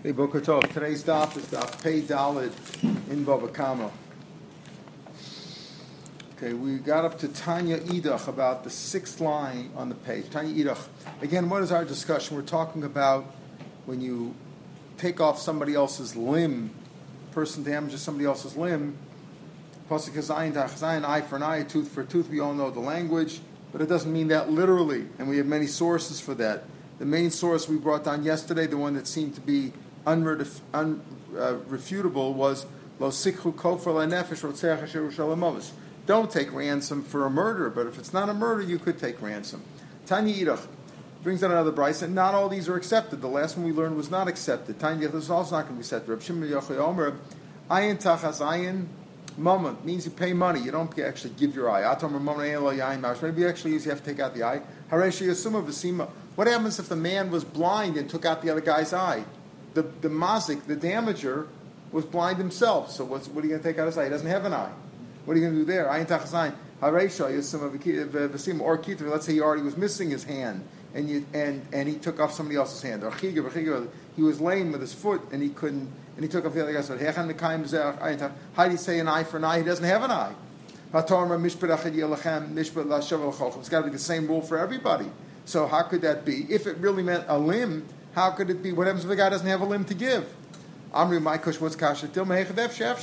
Hey, Boker Tov. Today's daf is daf Pei Dalit in Baba Kama. Okay, we got up to Tanya Idach about the sixth line on the page. Tanya Idach. Again, what is our discussion? We're talking about when you take off somebody else's limb, person damages somebody else's limb. Pasuk Hazayin Tachazayin, eye for an eye, tooth for tooth. We all know the language, but it doesn't mean that literally, and we have many sources for that. The main source we brought down yesterday, the one that seemed to be unrefutable, uh, was Lo Sikhu Kofar Nefesh Don't take ransom for a murder, but if it's not a murder, you could take ransom. Tanya Idach brings out another Bryce, and not all these are accepted. The last one we learned was not accepted. Tanya Idach is also not going to be accepted. Reb Shimon Yochai Omer, Ayin Tachas Ayin Mama means you pay money. You don't actually give your eye. Maybe actually you have to take out the eye. What happens if the man was blind and took out the other guy's eye? The, the mazik, the damager, was blind himself. So what's, what are you going to take out his eye? He doesn't have an eye. What are you going to do there? Ayanth Zayn, Haresha, of a Vasim or let's say he already was missing his hand and, you, and, and he took off somebody else's hand. Or he was lame with his foot and he couldn't and he took off the other guy's foot. How do you say an eye for an eye? He doesn't have an eye. It's got to be the same rule for everybody. So how could that be? If it really meant a limb, how could it be? What happens if the guy doesn't have a limb to give? Amri Maikush, what's kasha?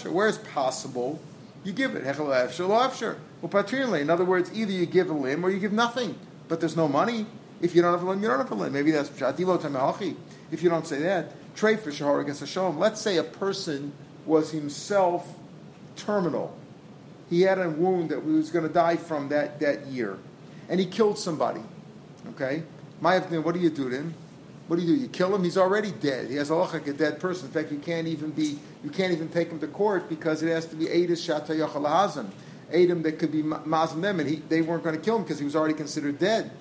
Where is possible, you give it. Well, in other words, either you give a limb or you give nothing, but there's no money. If you don't have a limb, you don't have a limb. Maybe that's if you don't say that. trade for Shahar against Hashem. Let's say a person was himself terminal. He had a wound that was going to die from that, that year. And he killed somebody. Okay? What do you do to him? What do you do? You kill him. He's already dead. He has a like a dead person. In fact, you can't even be. You can't even take him to court because it has to be Adis Shata Yachalazim. Adam that could be Mazim them, and he, they weren't going to kill him because he was already considered dead.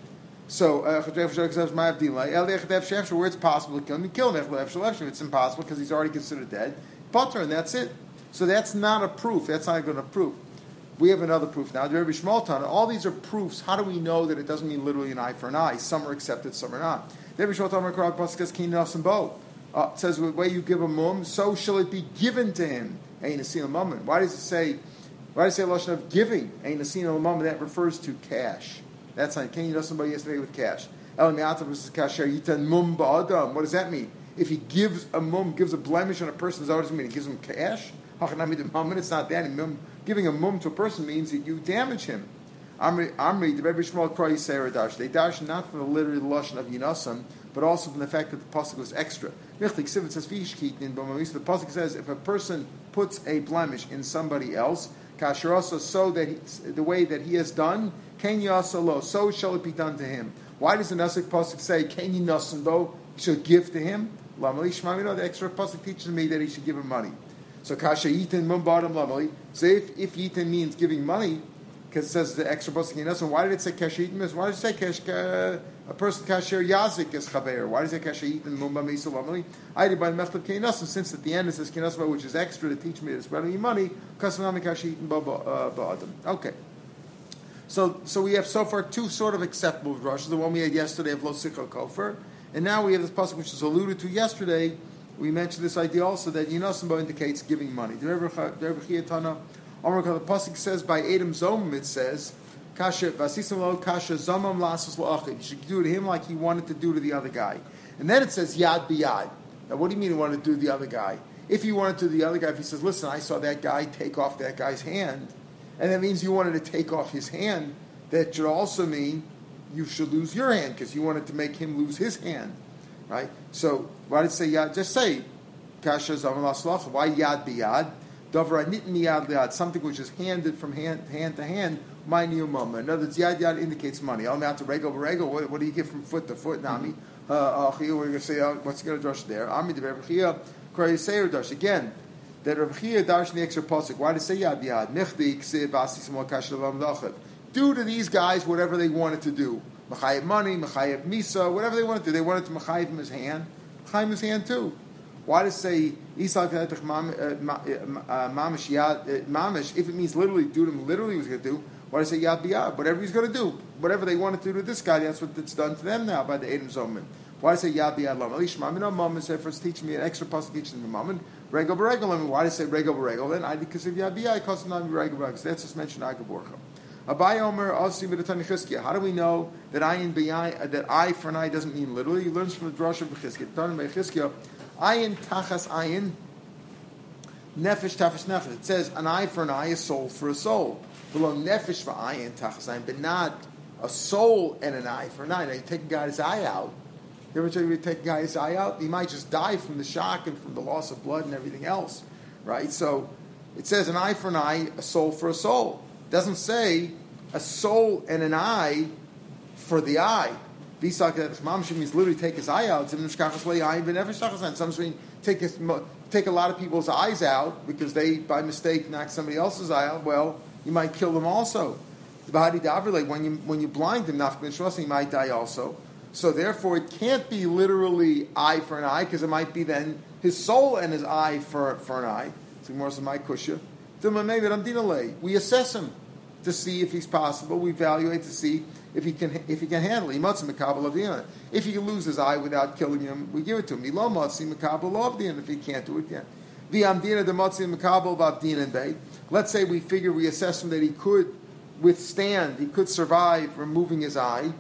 So, uh, where it's possible to kill him, you kill him. If it's impossible because he's already considered dead, butter, and that's it. So that's not a proof. That's not going to prove. We have another proof now. The Rebbe Shmultan, all these are proofs. How do we know that it doesn't mean literally an eye for an eye? Some are accepted, some are not. Uh, says the way you give a mum, so shall it be given to him. Why does it say? Why does it say lotion of giving? Ain't a sin That refers to cash. That's not. Can you yesterday with cash? What does that mean? If he gives a mum, gives a blemish on a person, does that mean? He gives him cash? It's not that. Giving a mum to a person means that you damage him. Amri, the Rebbe Shmuel Kroy Dash. They dash not from the literary lashon of Yinasam, but also from the fact that the pasuk was extra. The pasuk says if a person puts a blemish in somebody else, kasher also so that he, the way that he has done, Ken yasalo, so shall it be done to him. Why does the Nasik Pasuk say, Ken yinasalo, he should give to him? Lamali Shmami, no, the extra Pasuk teaches me that he should give him money. So Kasha Yitin Mumbadim Lamali. So if, if Yitin means giving money, because it says the extra in Nassim, why did it say Yitin? Why did it say Kash, a person Kasher Yazik is Chaver? Why does it say Kasha Yitin Mumbam Isa I did by the Mechtav Kenasim, since at the end it says Kenasim, which is extra to teach me to spread me money, Kasanami Kasha Yitin Ba'adim. Uh, okay. So, so we have so far two sort of acceptable drushes. The one we had yesterday of Lo Sikha Kofer, and now we have this pasuk which was alluded to yesterday. We mentioned this idea also that Yinasimbo indicates giving money. The pasuk says by Adam Zomim it says kasha vasisim lo kasha zomam lasus loachid. You should do to him like he wanted to do to the other guy. And then it says yad biyad. Now, what do you mean he wanted to do to the other guy? If he wanted to do the other guy, if he says, "Listen, I saw that guy take off that guy's hand," and that means you wanted to take off his hand, that should also mean you should lose your hand because you wanted to make him lose his hand, right? So why did it say yad? Just say kasha zamal Why yad biyad? Davar anit miyad liad. Something which is handed from hand, hand to hand. My niyumama. In other words, yad yad indicates money. I'll to regal regal. What, what do you get from foot to foot? Nami. Mm-hmm. Uh, uh, we're going to say uh, what's going to drush there. Ami de Rebbe Chia. Dash again that Rav Chia darshan the extra pasuk. Why it say yad yad? Nichdi ksiv asisim kashalam Do to these guys whatever they wanted to do. Machayev money, Machayev misa, whatever they wanted to do. They wanted to Machayev him his hand. Machayev his hand too. Why it say uh, mamish uh, mamish? Uh, uh, if it means literally do to him, literally was going to do. Why it say yad biyad? Whatever he's going to do, whatever they wanted to do to this guy, that's what it's done to them now by the Adam Zoman. Why I say Yad B'Yad Lam? Alish Mamin Mom said first teach me an extra pasuk teaching the Mammon. Regel B'Regel. I mean, why I say Regel B'Regel? Then I because of Yad B'Yad, because not Regel B'Regel. That's just mentioned Agaborcha. Abai Omer Asi How do we know that ayin b'ayin that eye for an eye doesn't mean literally? He learns from the drush of Chizkiah. Done by Chizkiah. Ayin tachas ayin. Nefesh tafesh nefesh. It says an eye for an eye, a soul for a soul. Below nefesh for ayin tachas ayin, but not a soul and an eye for an eye. Now you take a guy's eye out. You ever try to take a guy's eye out? He might just die from the shock and from the loss of blood and everything else, right? So it says an eye for an eye, a soul for a soul. It doesn't say a soul and an eye for the eye. Visak means literally take his eye out. Sometimes mean take his, take a lot of people's eyes out because they by mistake knock somebody else's eye out. Well, you might kill them also. When you when you blind him, he might die also. So therefore, it can't be literally eye for an eye because it might be then his soul and his eye for, for an eye. So more so my kusha. We assess him to see if he's possible. We evaluate to see if he can if he can handle it. If he can lose his eye without killing him, we give it to him. If he can't do it, yeah. The amdina the matzi makabel avdiyana bay. Let's say we figure we assess him that he could withstand, he could survive removing his eye.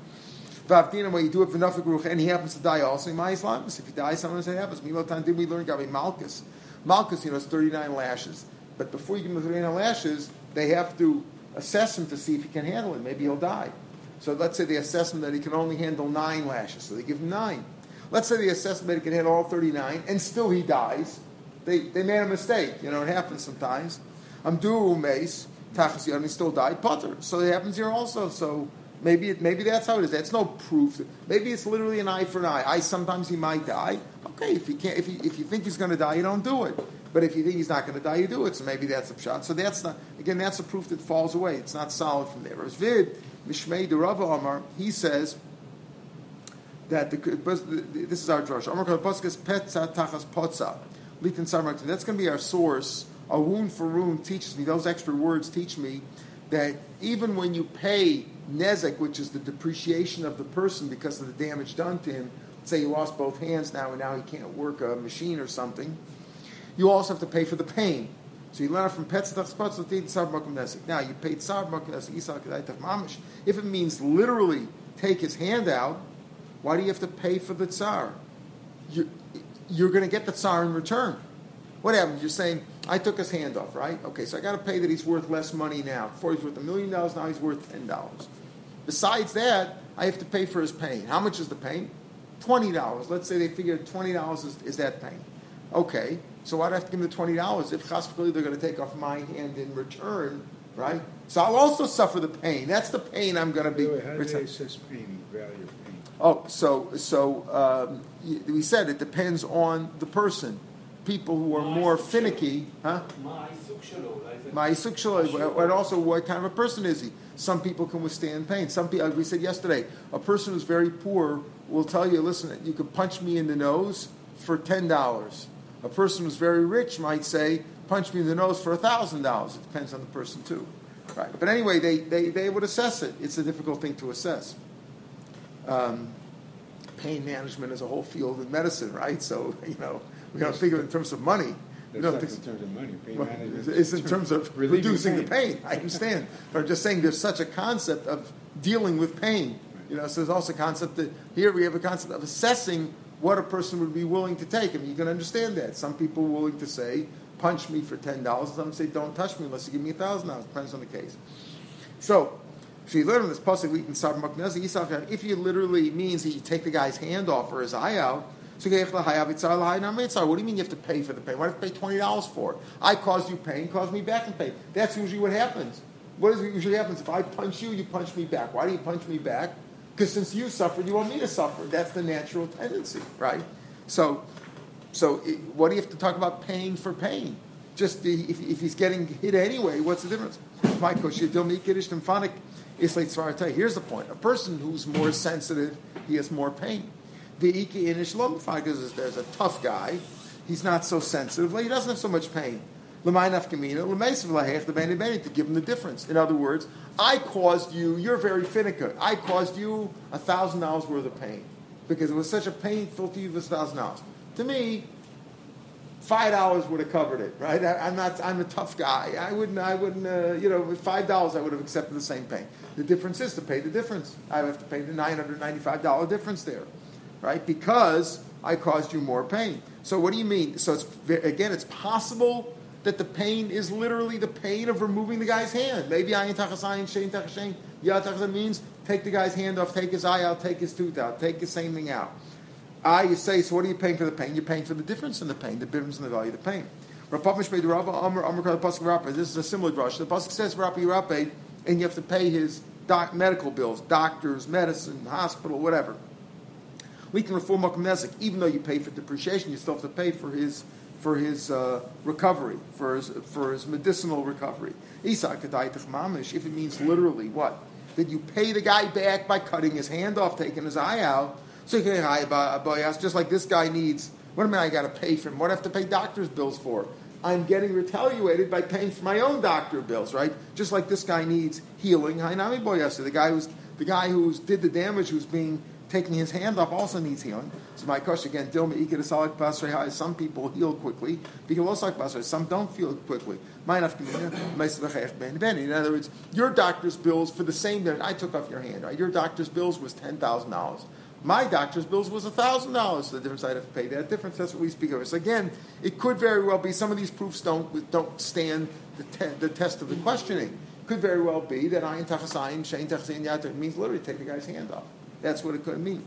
Vavdina, when you do it for Nafik and he happens to die also, my Islam, if he dies, sometimes it happens. Milotan did we learn Gabi Malchus? Malchus, you know, it's 39 lashes. But before you give him the 39 lashes, they have to assess him to see if he can handle it. Maybe he'll die. So let's say the assessment that he can only handle nine lashes, so they give him nine. Let's say the assessment that he can handle all 39, and still he dies. They, they made a mistake. You know, it happens sometimes. Amduru mace, Tachas Yoni still died, Potter. So it happens here also. So maybe it, maybe that's how it is. That's no proof. Maybe it's literally an eye for an eye. I sometimes he might die. Okay, if you can't, if you, if you think he's going to die, you don't do it. But if you think he's not going to die, you do it. So maybe that's a shot. So that's not again. That's a proof that falls away. It's not solid from there. As Vid Mishmei de Rav Omar, he says that the, this is our drush. Omar Kalpaskas Petza Tachas Potza. That's going to be our source. A wound for wound teaches me those extra words teach me that even when you pay nezek, which is the depreciation of the person because of the damage done to him, say he lost both hands now and now he can't work a machine or something you also have to pay for the pain. So you learn from Petzatach Spatzatit Tzar Makum Nesik. Now you paid Tzar Makum Nesik Isal Kedaitach Mamish. If it means literally take his hand out, why do you have to pay for the Tsar? You, you're going to get the Tsar in return. What happens? You're saying, I took his hand off, right? Okay, so I got to pay that he's worth less money now. Before he's worth a million dollars, now he's worth ten dollars. Besides that, I have to pay for his pain. How much is the pain? Twenty dollars. Let's say they figure twenty dollars is, is that pain. Okay, so why do I have to give them the twenty dollars if chasfically they're going to take off my hand in return, right? So I'll also suffer the pain. That's the pain I'm going to be. Wait, how do they assess pain? Value of pain. Oh, so so um, we said it depends on the person. People who are more finicky, huh? My Ma'isuk and also what kind of a person is he? Some people can withstand pain. Some people, we said yesterday, a person who's very poor will tell you, listen, you can punch me in the nose for ten dollars a person who's very rich might say, punch me in the nose for $1,000. It depends on the person, too. Right. But anyway, they, they, they would assess it. It's a difficult thing to assess. Um, pain management is a whole field in medicine, right? So, you know, we don't think of it in terms of money. We don't think in terms of money. Pain well, management it's in terms of reducing pain. the pain. I understand. but I'm just saying there's such a concept of dealing with pain. You know, so there's also a concept that here we have a concept of assessing what a person would be willing to take. I mean, you can understand that. Some people are willing to say, punch me for $10. Some say, don't touch me unless you give me $1,000. Depends on the case. So, so you learn this pasuk if you literally means that you take the guy's hand off or his eye out, so what do you mean you have to pay for the pain? Why do you pay twenty dollars for it? I caused you pain, caused me back in pain. That's usually what happens. What is it usually happens? If I punch you, you punch me back. Why do you punch me back? Because since you suffered, you want me to suffer. That's the natural tendency, right? So, so it, what do you have to talk about paying for pain? Just the, if, if, he's getting hit anyway, what's the difference? Michael, Here's the point: a person who's more sensitive, he has more pain. The iki inish because there's a tough guy. He's not so sensitive. He doesn't have so much pain to give him the difference. In other words, I caused you, you're very finicky. I caused you a thousand dollars worth of pain. because it was such a painful to you this thousand dollars. To me, five dollars would have covered it, right? I, am not. I'm a tough guy. I wouldn't. I wouldn't. Uh, you know, with five dollars, I would have accepted the same pain. The difference is to pay the difference. I have to pay the nine hundred ninety-five dollar difference there, right? Because I caused you more pain. So what do you mean? So it's again, it's possible that the pain is literally the pain of removing the guy's hand. Maybe ayin tachasayin shein tachashayin yad means take the guy's hand off, take his eye out, take his tooth out, take the same thing out. Ah, you say, so what are you paying for the pain? You're paying for the difference in the pain, the difference in the value of the pain. This is a similar drush. The pasuk says Rapi and you have to pay his doc, medical bills, doctors, medicine, hospital, whatever. We can reform Nezik, even though you pay for depreciation, you still have to pay for his for his uh, recovery, for his for his medicinal recovery. If it means literally what? That you pay the guy back by cutting his hand off, taking his eye out, so you can ask, just like this guy needs. What am I got to pay for him? What do I have to pay doctor's bills for? I'm getting retaliated by paying for my own doctor bills, right? Just like this guy needs healing. Hainami boyasa, the guy who's the guy who did the damage, who's being taking his hand off, also needs healing. So my question again, Dilma Some people heal quickly. Some don't feel quickly. In other words, your doctor's bills for the same that I took off your hand, right? Your doctor's bills was ten thousand dollars. My doctor's bills was thousand dollars. The difference I'd have to pay that difference. That's what we speak of. So again, it could very well be some of these proofs don't don't stand the, te- the test of the questioning. Could very well be that ayin tachasayin shein tachasayin yater means literally take the guy's hand off. That's what it could mean.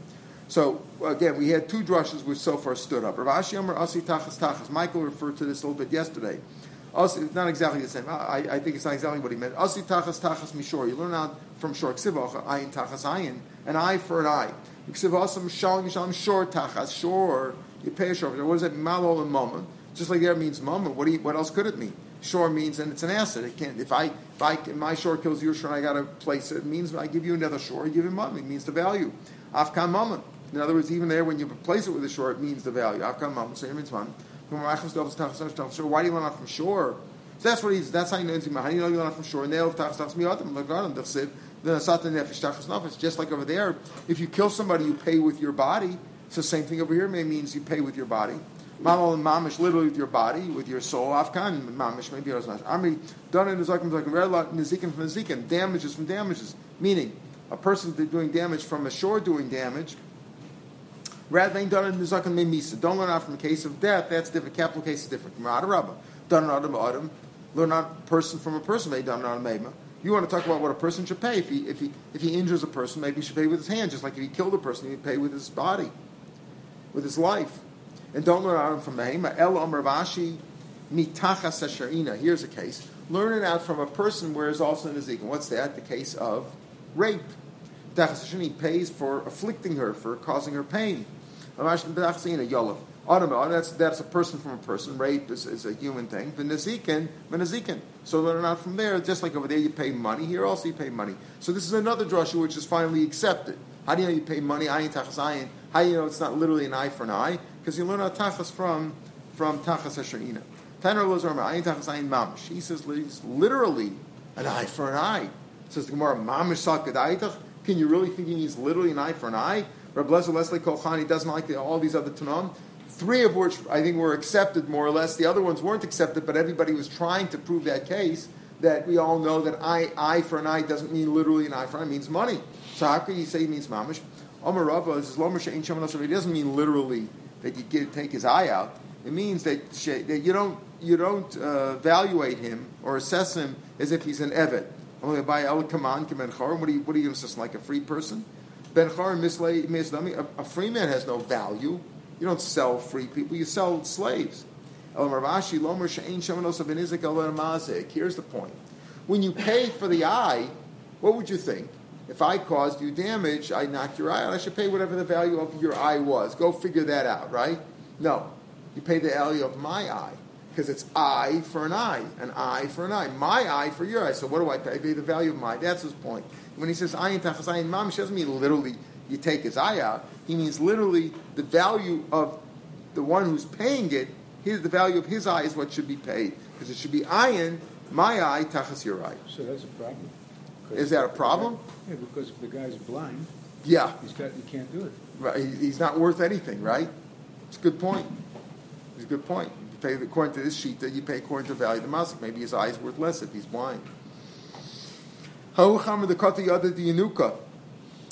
So again, we had two drushes which so far stood up. Rav Ashi Amar Asi Tachas Tachas. Michael referred to this a little bit yesterday. Asi, not exactly the same. I, I, think it's not exactly what he meant. Asi Tachas Tachas Mishor. You learn out from Shor Ksivocha Ayin Tachas Ayin, an eye for an eye. Ksivasam Shalom Yishalom Shor Tachas Shor. You pay a shor. What does it Malol and Mama? Just like there means Mama. What, what else could it mean? Shore means, and it's an asset. It can't. If I, if I, if my shore kills your shore, and I got to place it. It means I give you another shore. I give him money. It means the value. Afkan mammon. In other words, even there, when you place it with a shore, it means the value. Afkan mammon. So it means money. Why do you learn out from shore? So that's what he's. That's how you know. How do you know you learn from shore? Nail tachas tachas miyadim lagadim dechsiv. The satan nefesh tachas nafesh. Just like over there, if you kill somebody, you pay with your body. The same thing over here. It means you pay with your body. Mamal oh, and mamish, literally with your body, with your soul. Afkan mamish, maybe was not. Ami done in nizakim. Very lot nizikim from nizikim. Damages from damages. Meaning, a person doing damage from a shore doing damage. Rather than done in nizakim misa. Don't learn out from a case of death. That's different. Capital case is different. Done in adam adam. Learn out person from a person. May done in adam You want to talk about what a person should pay if he if he if he injures a person, maybe he should pay with his hand, just like if he killed a person, he'd pay with his body, with his life and don't learn out from Behema. El Vashi mitachas. Here's a case. Learn it out from a person where is also an Ezekiel. What's that? The case of rape. He pays for afflicting her, for causing her pain. Oh, that's, that's a person from a person. Rape is, is a human thing. V'nezikin, v'nezikin. So learn out from there. Just like over there you pay money, here also you pay money. So this is another drasha which is finally accepted. How do you know you pay money? Ayin. How do you know it's not literally an eye for an eye? Because you learn out tachas from from tachas hasharina. Tanner Lozorma, ayin tachas ayin mamish. He says literally an eye for an eye. Says the Gemara, mamish sakadaitach. Can you really think he means literally an eye for an eye? Rabbi Leslie Kolchani doesn't like the, all these other Tanam. Three of which I think were accepted more or less. The other ones weren't accepted, but everybody was trying to prove that case that we all know that eye, eye for an eye doesn't mean literally an eye for an eye, it means money. So how can you say it means mamish? Omar Rava is Lomer Shein It doesn't mean literally that you get, take his eye out. It means that, that you don't, you don't uh, evaluate him or assess him as if he's an Evet. Only by El Kaman Ben What are you, what are you going like a free person? Ben Chorim Mislami. A free man has no value. You don't sell free people. You sell slaves. Here's the point. When you pay for the eye, what would you think? If I caused you damage, I knocked your eye out, I should pay whatever the value of your eye was. Go figure that out, right? No. You pay the value of my eye. Because it's eye for an eye, an eye for an eye, my eye for your eye. So what do I pay? I pay the value of my. That's his point. When he says ayin tachas ayin mamish, doesn't mean literally you take his eye out. He means literally the value of the one who's paying it. His, the value of his eye is what should be paid because it should be ayin, my eye, tachas your eye. So that's a problem. Is that a problem? Yeah, because if the guy's blind, yeah, he's got he can't do it. Right, he- he's not worth anything, right? It's a good point. It's a good point. You pay according to this sheet that you pay according to the value of the masik. Maybe his eye is worth less if he's blind. Ha'ucham the kati other the yanuka.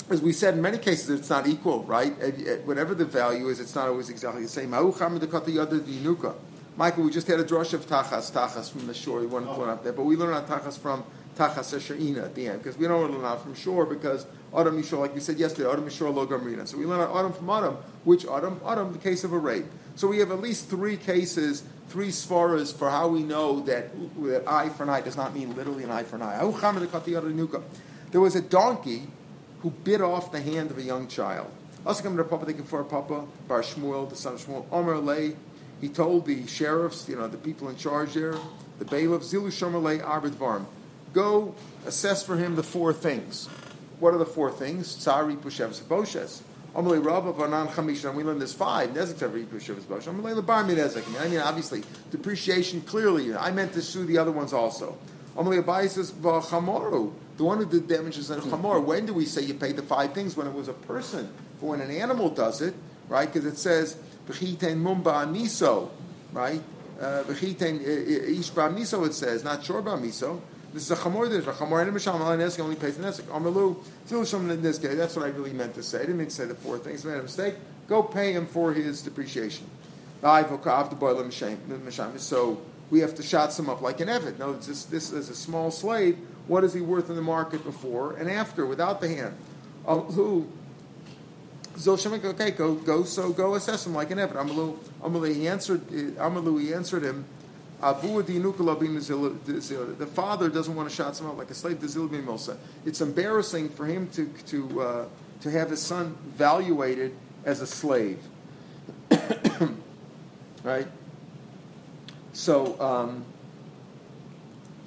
As we said, in many cases it's not equal, right? If- Whatever the value is, it's not always exactly the same. Ha'ucham the kati other the yanuka. Michael, we just had a drush of tachas, tachas from the shore. We want to put up there, but we learned on tachas from tachas esherina at the end because we don't learn out from shore because Adam Mishor, like we said yesterday, Adam Mishor lo gamrina. So we learn Adam from Adam. Which Adam? Adam, the case of a rape. So we have at least three cases, three svaras for how we know that, that eye for an eye does not mean literally an eye for an eye. There was a donkey who bit off the hand of a young child. Also coming to Papa, they for Papa, Bar Shmuel, the son of Shmuel, Omer Lay. He told the sheriffs, you know, the people in charge there, the bailiff, Zilu Shomer Lay Varm, go assess for him the four things. What are the four things? Tsari Pushev Saboshes. Amalei Rav of Anan Chamishan. We learned there's five. Nezek Tavari Pushev Saboshes. Amalei Lebar Nezek. I mean, obviously, depreciation clearly. I meant to sue the other ones also. Amalei Abai says Chamoru. The one who did damages on Chamor. When do we say you paid the five things? When it was a person. But when an animal does it, right? Because it says Bechiten Mumba Niso, right? Uh, Bechiten Ish Ba Miso. It says not Shor Ba Miso. This is a chamor. Is a chamor. And a Misham Al Nesek only pays the Nesek. Amalu this case. That's what I really meant to say. I didn't mean to say the four things. I made a mistake. Go pay him for his depreciation. So we have to shots him up like an Evid. No, this, this is a small slave. What is he worth in the market before and after, without the hand? Who? Okay, go, go, so go assess him like an Evid. Amalu, Amalu, he answered, uh, Amalu, he answered him, The father doesn't want to shout him out like a slave. It's embarrassing for him to, to, uh, to have his son valuated as a slave. right? So, um,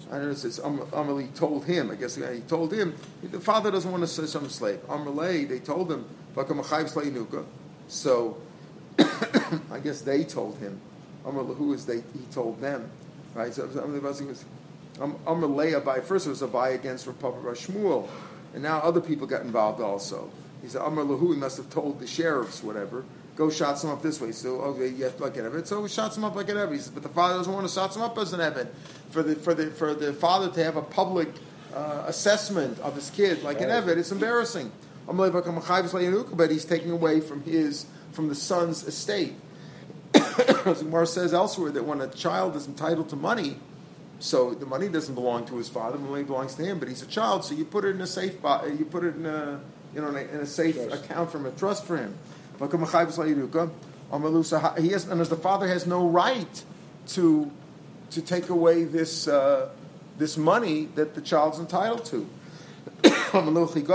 I don't know, it says, Am- Amalei told him, I guess he told him, the father doesn't want to say some slave. Amalei, they told him. So, I guess they told him. Amalei, who is they? He told them, right? So, Amalei was, Amalei Abai, first it was a Abai against Republic Shmuel, and now other people got involved also. He said, Amar Lahu, he must have told the sheriffs, whatever, go shots him up this way. So, okay, you have to like an Evid. So he shots him up like an Evid. He says, but the father doesn't want to shots him up as an Evid. For the, for the, for the father to have a public uh, assessment of his kid like an Evid, it's embarrassing. But he's taking away from his, from the son's estate. As Gemara says elsewhere that when a child is entitled to money, so the money doesn't belong to his father, the money belongs to him. But he's a child, so you put it in a safe. You put it in a you know in a, in a safe Trust. account from a trust for him. He has, and as the father has no right to to take away this uh, this money that the child's entitled to. so he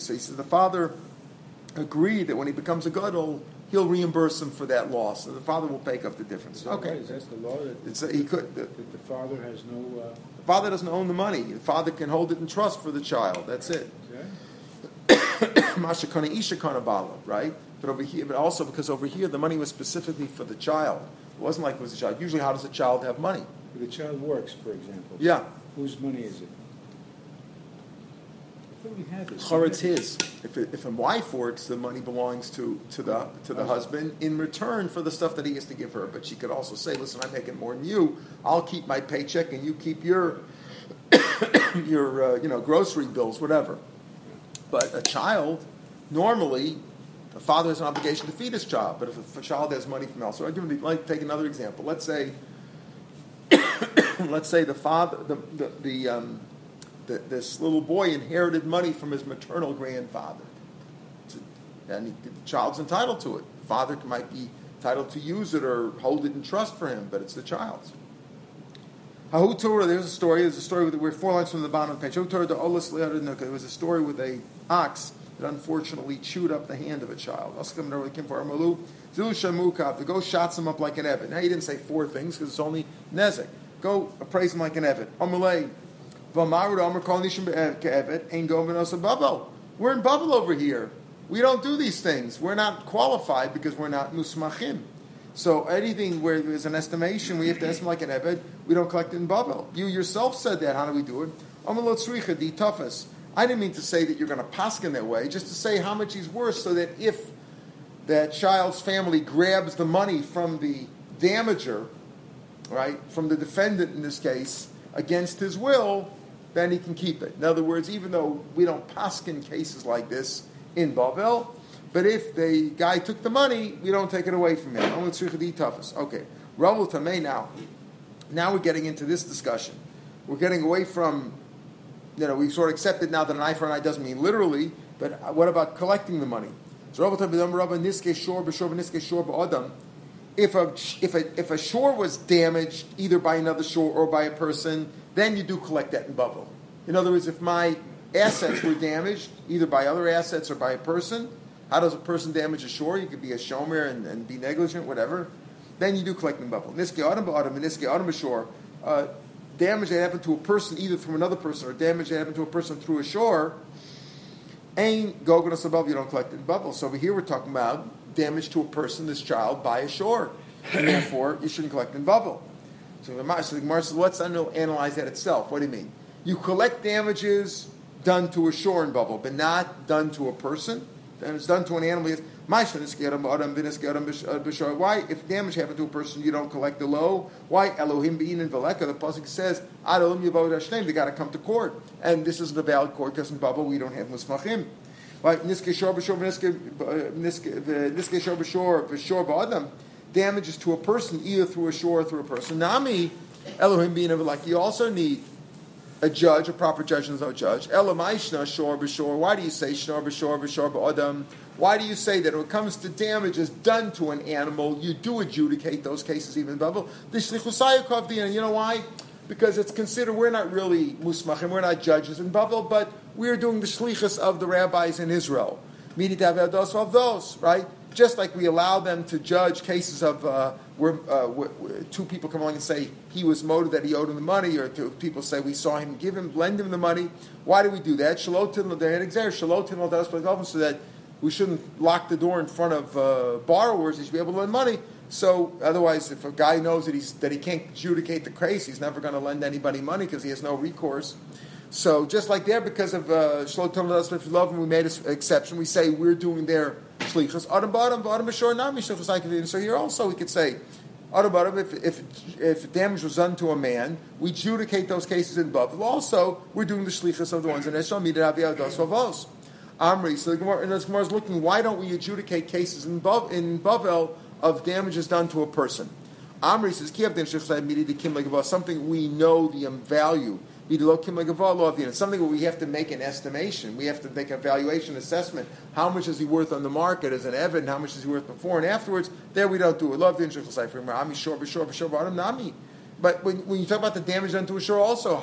says the father agreed that when he becomes a gadol, he'll reimburse him for that loss, and the father will make up the difference. Okay, right? Is that the law that, it's, he could. The, the father has no, uh, the father doesn't own the money. The father can hold it in trust for the child. That's it. Ishakana Bala, right? But over here, but also because over here the money was specifically for the child. It wasn't like it was a child. Usually, how does a child have money? If the child works, for example. Yeah, Whose money is it? I thought we had this. or it's his. If, it, if a wife works, the money belongs to, to the to the husband in return for the stuff that he has to give her. But she could also say, "Listen, I'm making more than you. I'll keep my paycheck, and you keep your your uh, you know grocery bills, whatever." But a child, normally, a father has an obligation to feed his child. But if a child has money from elsewhere, I'll give you, like take another example. Let's say, let's say the father, the the, the, um, the this little boy inherited money from his maternal grandfather, and he, the child's entitled to it. The father might be entitled to use it or hold it in trust for him, but it's the child's. Torah, there's a story. There's a story with we're four lines from the bottom of the page. The Olas Le'arinuk. It was a story with a ox that unfortunately chewed up the hand of a child. The go shots him up like an Evid. Now he didn't say four things because it's only Nezek. Go appraise him like an Evid. Amalei. Eh, we're in Bavel over here. We don't do these things. We're not qualified because we're not musmachim. So anything where there's an estimation, we have to estimate like an Ebed, we don't collect it in Babel. You yourself said that. How do we do it? I didn't mean to say that you're going to paskin that way, just to say how much he's worth, so that if that child's family grabs the money from the damager, right, from the defendant in this case, against his will, then he can keep it. In other words, even though we don't paskin cases like this in Babel, but if the guy took the money, we don't take it away from him. Only tzricha tafas. Okay, Ravel Tamei now. Now we're getting into this discussion. We're getting away from, you know, we've sort of accepted now that an eye for an eye doesn't mean literally, but what about collecting the money? So Ravel Tamei Rabba Niske Shor B'Shor Niske Shor B'Adam. If a if a if a shore was damaged either by another shore or by a person, then you do collect that in Babel. In other words, if my assets were damaged either by other assets or by a person, how does a person damage a shore? You could be a shomer and, and be negligent, whatever. Then you do collecting Babel. Niske Adam Ba'adam Niske Adam B'Shor. Uh, damage that happened to a person either from another person or damage that happened to a person through a shore, ain't gogonos above, you don't collect in Babel. So over here we're talking about damage to a person, this child, by a shore. And therefore, you shouldn't collect in Babel. So the Gemara says, let's analyze that itself. What do you mean? You collect damages done to a shore in Babel, but not done to a person. And it's done to an animal. Uh, Why, if damage happened to a person, you don't collect the low? Why Elohim bein in Veleka? The pasuk says. They got to come to court, and this is the valid court because in Babel we don't have musmachim. Right? Niske shor b'shor uh, niske shor b'shor b'shor ba'adam. Damages to a person either through a shore or through a person. Nami Elohim bein in Veleka. You also need a judge, a proper judge and no judge. Elamaishna shor b'shor. Why do you say shnor b'shor b'shor ba'adam? Why do you say that when it comes to damages done to an animal, you do adjudicate those cases even in Babel? You know why? Because it's considered we're not really musmachim, we're not judges in Babel, but we're doing the shlichus of the rabbis in Israel. Have of those, right? Just like we allow them to judge cases of uh, where, uh, where, two people come along and say he was motive that he owed him the money, or two people say we saw him give him, lend him the money. Why do we do that? Shalotin, they so that we shouldn't lock the door in front of uh, borrowers. He should be able to lend money. So otherwise, if a guy knows that he's that he can't adjudicate the case, he's never going to lend anybody money because he has no recourse. So just like there, because of Shlotom uh, love, and we made an exception. We say we're doing their shlichus. Adam bottom, bottom b'shor nami shlichus So here also we could say. If, if, if damage was done to a man, we adjudicate those cases in Bavel. Also, we're doing the shlichus of the ones in Eshel, Midah Aviyados Vavos. Amri. So the Gemara, the is looking, why don't we adjudicate cases in, Bav, in Bavel of damages done to a person? Amri says, something we know the value. It's something where we have to make an estimation. We have to make a valuation assessment. How much is he worth on the market as an Evan? How much is he worth before and afterwards? There we don't do it. Love the interest But when, when you talk about the damage done to a shore, also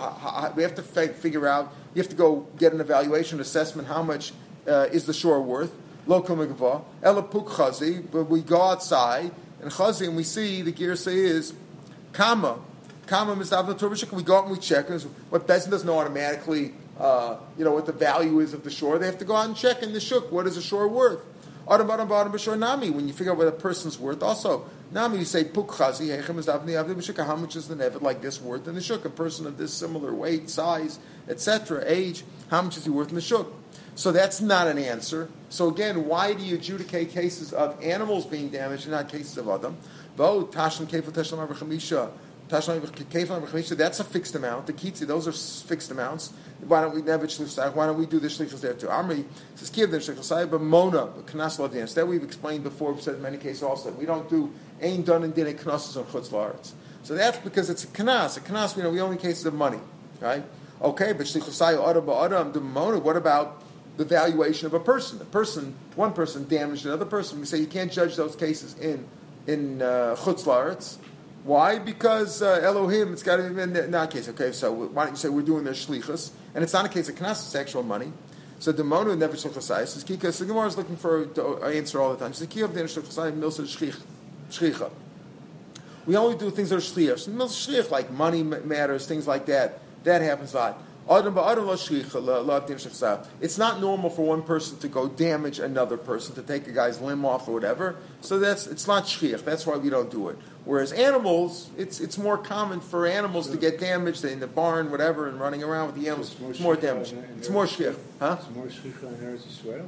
we have to figure out. You have to go get an evaluation assessment. How much uh, is the shore worth? Local megava. Elapuk chazi. But we go outside and chazi and we see the gear say is kama. Kama mistavna turbashik. We go out and we check. And what Bezin doesn't know automatically, uh, you know, what the value is of the shore. They have to go out and check in the shuk. What is the shore worth? Nami. When you figure out what a person's worth, also nami you say puk chazi hechem b'shuk. How much is the nevet like this worth in the shuk? A person of this similar weight, size, etc., age. How much is he worth in the shuk? So that's not an answer. So again, why do you adjudicate cases of animals being damaged and not cases of Adam? That's a fixed amount. The kitzi, those are fixed amounts. Why don't we never shlichus? Why don't we do the shlichus there too? Amri says kiv the but mona. That we've explained before. We've said in many cases also. We don't do ain done and dinner knases on chutz laaretz. So that's because it's a knas. A knas, you know, we only cases of money, right? Okay, but shlichus adam adam the mona. What about the valuation of a person. A person, one person damaged another person. We say you can't judge those cases in in uh, chutz laretz. Why? Because uh, Elohim, it's got to be in that case. Okay, so why don't you say we're doing their shlichus, and it's not a case of knas, it's actual money. So the monu never shlichasai says because the Gemara is looking for an answer all the time. She says kiyov den shlichasai milsa shlicha. We only do things that are shliach. Milsa shliach like money matters, things like that. That happens a lot. Adam ba'adam lo shchicha, lo- lo avdin shechsav. It's not normal for one person to go damage another person, to take a guy's limb off or whatever. So that's it's not shchich. That's why we don't do it. Whereas animals, it's it's more common for animals to get damaged in the barn, whatever, and running around with the animals. It's more damage. in- in It's more Eretz shchich, huh? It's more shchicha in Eretz Yisrael?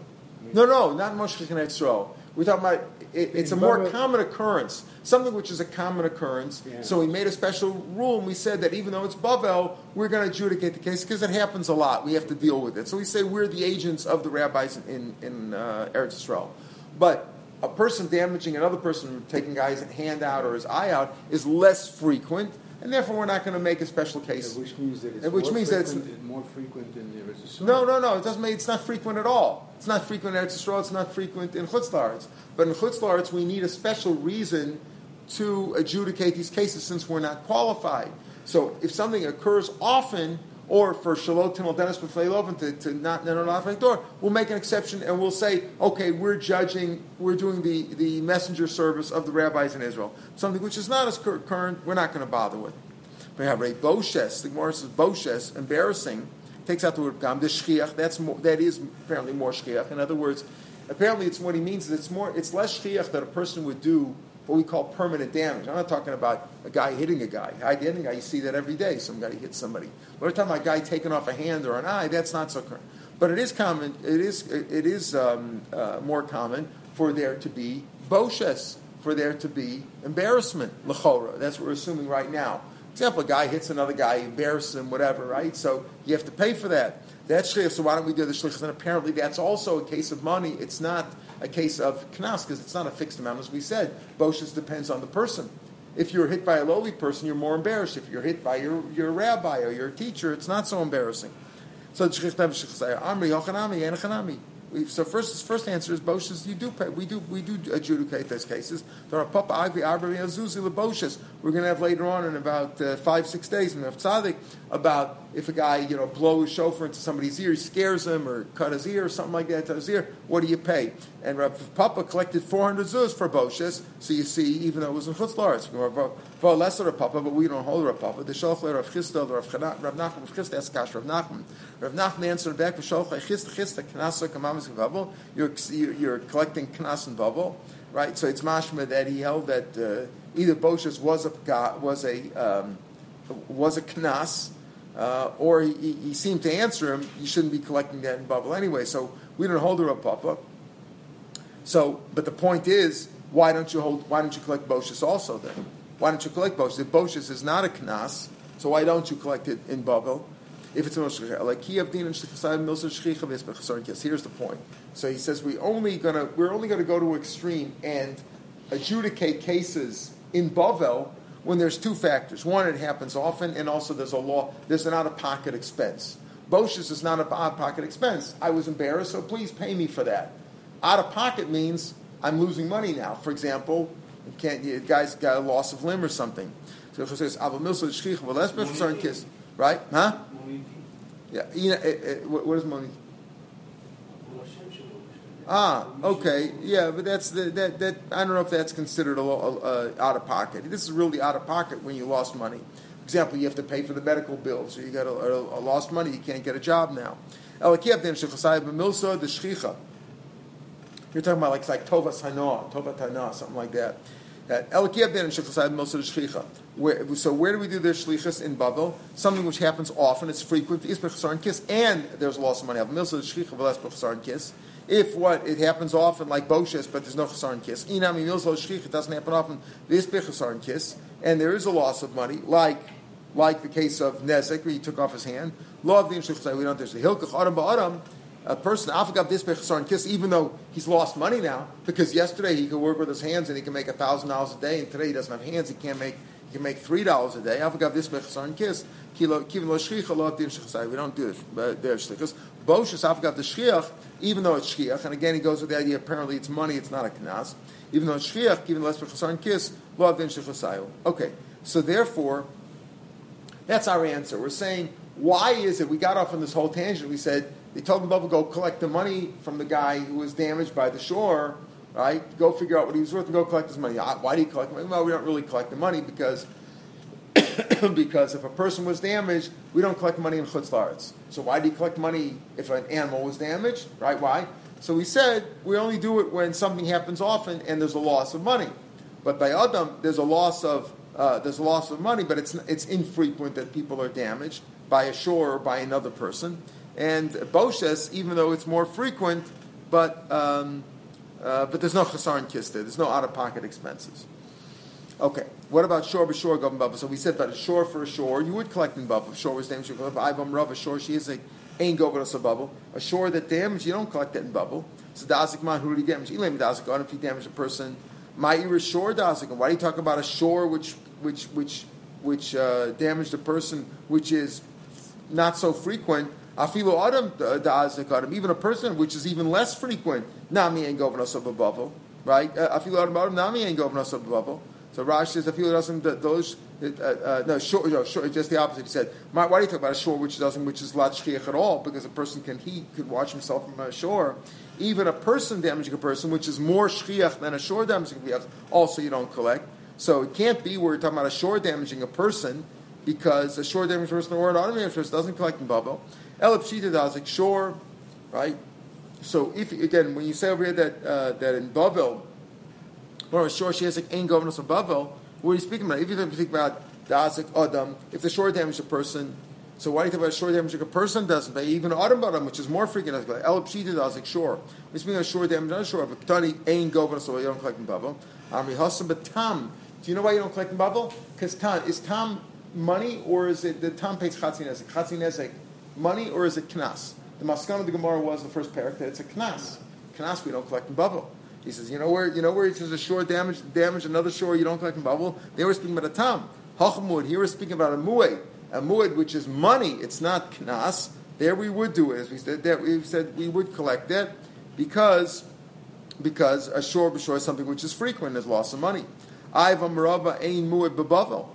No, no, not Moshe and Yisrael. We're talking about it, it's a more common occurrence, something which is a common occurrence. Yeah. So we made a special rule, and we said that even though it's Bavel, we're going to adjudicate the case because it happens a lot. We have to deal with it. So we say we're the agents of the rabbis in in uh, Eretz Yisrael. But a person damaging another person, taking a guy's hand out or his eye out, is less frequent, and therefore we're not going to make a special case. Which means that it's which more means that it's- frequent, more frequent in the Eretz Yisrael. No, no, no. It doesn't mean it's not frequent at all. It's not frequent in Eretz Yisrael. It's not frequent in Chutz La'aretz. But in Chutz La'aretz, we need a special reason to adjudicate these cases since we're not qualified. So if something occurs often, or for Shalot Timel Dennis B'Feiloven to, to not no, no, not door, we'll make an exception and we'll say, okay, we're judging, we're doing the, the messenger service of the rabbis in Israel. Something which is not as current, we're not going to bother with. We have a boshes. The Gemara says boshes, embarrassing. Takes out the word gam. The shchiach. That's that is apparently more shchiach. In other words, apparently it's what he means it's more. It's less shchiach that a person would do what we call permanent damage. I'm not talking about a guy hitting a guy. I hitting a guy, you see that every day. Some guy hits somebody. But we're talking about a guy taking off a hand or an eye. That's not so current. But it is common. It is it is um, uh, more common for there to be boshes, for there to be embarrassment. Lechora. That's what we're assuming right now. Example: a guy hits another guy, embarrasses him, whatever. Right? So you have to pay for that. That's shlichus. So why don't we do the shlichus? And apparently, that's also a case of money. It's not a case of knas because it's not a fixed amount, as we said. Boshes depends on the person. If you're hit by a lowly person, you're more embarrassed. If you're hit by your, your rabbi or your teacher, it's not so embarrassing. So So first, first answer is Boshes. You do pay. We do we do adjudicate those cases. There are Papa Agvi Arbari Azuzi. We're going to have later on in about uh, five six days in the Tzaddik about if a guy you know blow his shofar into somebody's ear, scares him or cut his ear or something like that to his ear. What do you pay? And Rav Papa collected four hundred zuz for Boshes. So you see, even though it was in Chutz La'aretz, for lesser Rav Papa, but we don't hold Rav Papa. The Shalch Rav Chisda, Rav Nachman, Rav Chisda asked Kash Rav Nachman. Rav Nachman answered back, "V'Shalch Chisda Chisda Knasa Kamamis Bavel. You're collecting Knas and Bavel, right? So it's mashma that he held that uh, either Boshes was a was a um, was a Knas. Uh, or he, he- seemed to answer him, you shouldn't be collecting that in Bavel anyway. So we don't hold her up, Papa. So, but the point is, why don't you hold? Why don't you collect Boshes also then? Why don't you collect Boshes? If Boshes is not a knas, so why don't you collect it in Babel? If it's a Yes, here's the point. So he says we only gonna we're only gonna go to extreme and adjudicate cases in Bavel when there's two factors. One, it happens often, and also there's a law. There's an out-of-pocket expense. Boshes is not an out-of-pocket expense. I was embarrassed, so please pay me for that. Out of pocket means I'm losing money now. For example, you can't you, guy's got a loss of limb or something. So it says "Ava milsa shchich v'les bechasar kiss." Right? Huh? Yeah. You know, it, it, what, what is money? Ah, okay, yeah, but that's the, that that I don't know if that's considered a, lo- uh, out of pocket. This is really out of pocket when you lost money. For example, you have to pay for the medical bill, so you got a, a, a lost money. You can't get a job now. You're talking about like, like Tovas Hanoah, Tovat Hanoah, something like that. Where, so where do we do the shlichus in Babel? Something which happens often, it's frequent, and there's loss of money. If what it happens often, like Boshes, but there's no Chasar and Kiss. Inami Milsa Shchicha doesn't happen often. This Bechasar and Kiss, and there is a loss of money, like like the case of Nezek, where he took off his hand. Law of the Shchicha, we don't. There's the Hilkach Adam Ba'adam a person Afagav Disbech and Kiss, even though he's lost money now, because yesterday he could work with his hands and he can make a thousand dollars a day, and today he doesn't have hands, he can't make he can make three dollars a day. Afagav Disbech and Kiss. We don't do this, but there's shlichus. Boshus Afagav the Shchiach, even though it's Shchiach, and again he goes with the idea apparently it's money, it's not a knas. Even though it's Shchiach, Kivin Lo Shchicha and Kiss, Lo Din Shechasai. Okay, so therefore, that's our answer. We're saying why is it we got off on this whole tangent? We said they told him to go collect the money from the guy who was damaged by the shore, right? Go figure out what he was worth and go collect his money. Why do you collect money? Well, we don't really collect the money because because if a person was damaged, we don't collect money in chutz la'aretz. So why do you collect money if an animal was damaged? Right? Why? So we said we only do it when something happens often and there's a loss of money. But by Adam, there's a loss of uh, there's a loss of money, but it's it's infrequent that people are damaged by a shore or by another person. And Boshes, even though it's more frequent, but um, uh, but there's no chasar and kista. There's no out of pocket expenses. Okay, what about shore b'shore government Bavel? So we said about a shore for a shore, you would collect in Bavel. Shore was damaged, you collect. Ivam rav a shore she is a ain't government a Bavel. A shore that damaged, you don't collect that in Bavel. So dazik man who did damage? Elam dazik on if he damaged a person. My is shore dazik. Why do you talk about a shore which which which which uh, damaged a person which is not so frequent? Afilu adam dazik adam. Even a person which is even less frequent. Nami ain't government a Bavel. Right? Uh, Afilu adam adam nami ain't government a Bavel. So Rashi says, feel it doesn't, those, uh, uh, no, short, no, just the opposite. He said, why do you talk about a shore which doesn't, which is lat shchiach at all? Because a person can he could watch himself from a shore. Even a person damaging a person, which is more shchiach than a shore damaging a also you don't collect. So it can't be we're talking about a shore damaging a person, because a shore damaging person or an automated person doesn't collect in Bavel. Elipshita does like shore, right? So if again, when you say over here that uh, that in Bavel, or a shore she has like ain governors of Bavel, what are you speaking about? If you think about Dazik Adam, if the shore damaged a person, so why do you think about shore damage a person doesn't pay? Even Adam Adam, which is more frequent, like El Pshita Dazik shore. We're speaking of shore damage, not shore, but Tani ain governors, so you don't collect in Bavel. Amri Hassam, but Tam. Do you know why you don't collect in Bavel? Because Tam is Tam money or is it the Tam pays Chatzin Ezek? Chatzin Ezek money or is it Knas? The Maskan of the Gemara was the first parak that it's a Knas. Knas we don't collect in Bavel. He says, you know where you know where he says a shore damage damage another shore you don't collect in Bavel? They were speaking about a Tam. Hachamud, here we're speaking about a Mu'ed. A muad which is money, it's not Knas. There we would do it. As we said that we said we would collect it because because a shore b'shore is something which is frequent as loss of money. Ivam Rava ain mu'ed bebavel.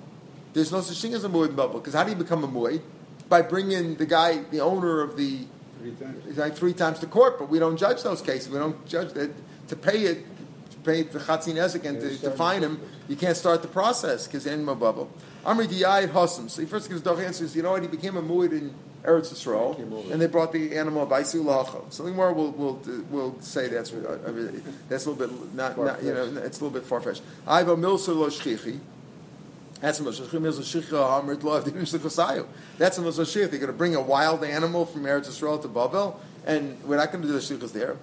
There's no such thing as a mu'ed bebavel because how do you become a mu'ed? By bringing the guy, the owner of the Three times. like three times to court, but we don't judge those cases. We don't judge that to pay it, to pay the chatzin ezek and to, to fine him. You can't start the process because in a bubble. Amri diyayit hasam. So he first gives Doch answers. You know what? He became a mu'ed in Eretz Yisrael, and they brought the animal of Aisu Lacha. So more will will will say that's uh, mean, that's a little bit not, not you know it's a little bit far fetched. I have a milsa lo shchichi. That's a milsa shchichi hamrit lo avdin shlichosayu. That's a shchichi. They're going to bring a wild animal from Eretz Yisrael to Bavel, and we're not going to do the shlichus there.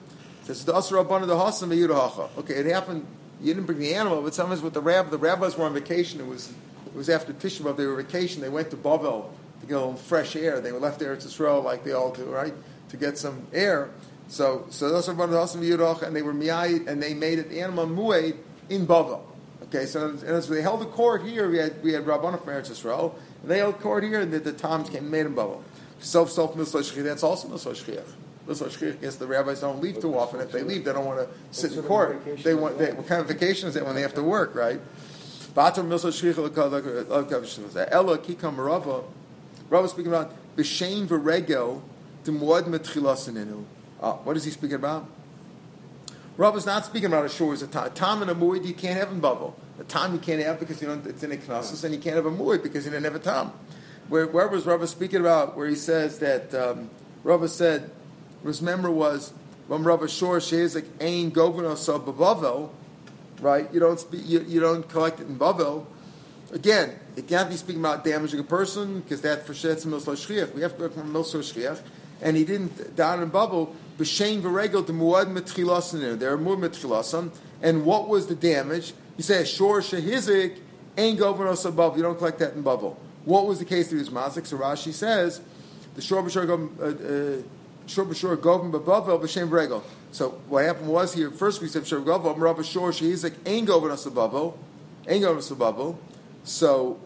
This is the asra rabban the hasam v'yudahacha. Okay, it happened. You didn't bring the animal, but sometimes with the rabbi, the rabbis were on vacation. It was it was after Tisha B'av. They were vacation. They went to Bavel to get a little fresh air. They were left there to Israel like they all do, right, to get some air. So so those are rabban the hasam v'yudahacha, and they were miyayit, and they made it the animal mued in Bavel. Okay, so and as they held a court here, we had we had Rabbanah from Eretz Yisrael, and they held court here, and the, the Toms came and made them Bavel. Self self. That's also misla shchiach. Shchiach. Yes, the rabbis don't leave too often. If they leave, they don't want to sit in court. They want. They, what kind of vacation is that when they have to work, right? Batam misla shchiach Ella kikam rava. Rava speaking about b'shein v'regel demod metchilasininu. Uh, what is he speaking about? Rav is not speaking about a shore as a time. And a muid you can't have in Bavel. A time you can't have because you don't, it's in a knossos, and you can't have a muid because you didn't have a time. Where, where was Rav speaking about where he says that um, Rav said, remember was when Rav shore shezik ain governor so bavel, right? You don't speak, you, you don't collect it in bavel. Again, it can't be speaking about damaging a person because that for shetz milso shchiach. We have to go from milso shchiach, and he didn't down in Bavel. B'shein v'regel to muad metchilasin. There are muad metchilasim, and what was the damage? You say shor shehizik ain't governos above. You don't collect that in Bavel. What was the case that he was mazik? So Rashi says the shor b'shor shor b'shor govern babavel b'shem v'regel. So what happened was here. First we said shor govern rav shor shehizik ain't governos above. Ain't governos above. So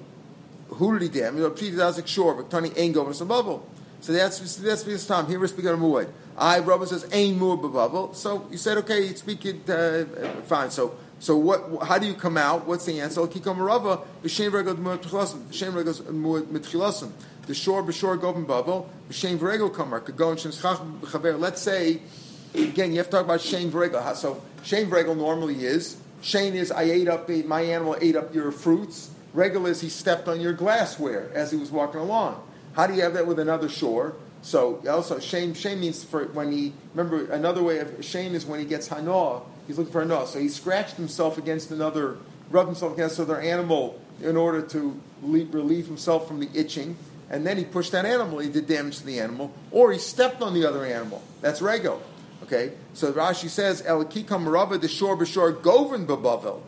who did he damage? Dazik Shore, but Tani ain't going to bubble. So that's that's this time. Here we're speaking of Muad. I Rabba says ain't Muad bubble. So you said okay, you speak it uh, fine. So so what? How do you come out? What's the answer? Kikom Rava b'shem regel regel mitchilasim. The shore b'shore govern bubble b'shem regel kamar and shenschach b'chaver. Let's say again, you have to talk about Shane Vregel. So Shane Vregel normally is Shane is I ate up my animal ate up your fruits Regel is he stepped on your glassware as he was walking along. How do you have that with another shore? So also shame shame means for when he remember another way of shame is when he gets hana. He's looking for hana. So he scratched himself against another, rubbed himself against another animal in order to relieve himself from the itching. And then he pushed that animal. He did damage to the animal, or he stepped on the other animal. That's rego. Okay, so Rashi says El Kikam Rava the shore b'shore govern babavel.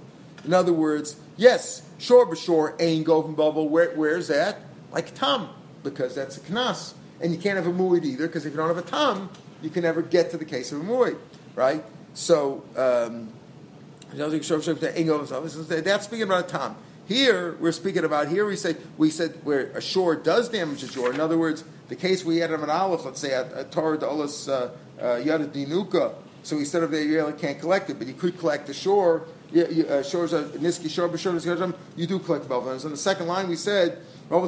In other words, yes, shore b'shore ain't govern babavel. Where, where's that? Like tam, because that's a knas and you can't have a muid either, because if you don't have a tam, you can never get to the case of a muid, right? So, um, that's speaking about a tam. Here, we're speaking about, here we say, we said where a shore does damage a shore. In other words, the case we had of an aleph, let's say a, a Torah Olas uh, uh, Yada Dinuka, so instead of the you can't collect it, but you could collect the shore. Yeah, uh, shores a niski shore, you do collect the And in the second line, we said Where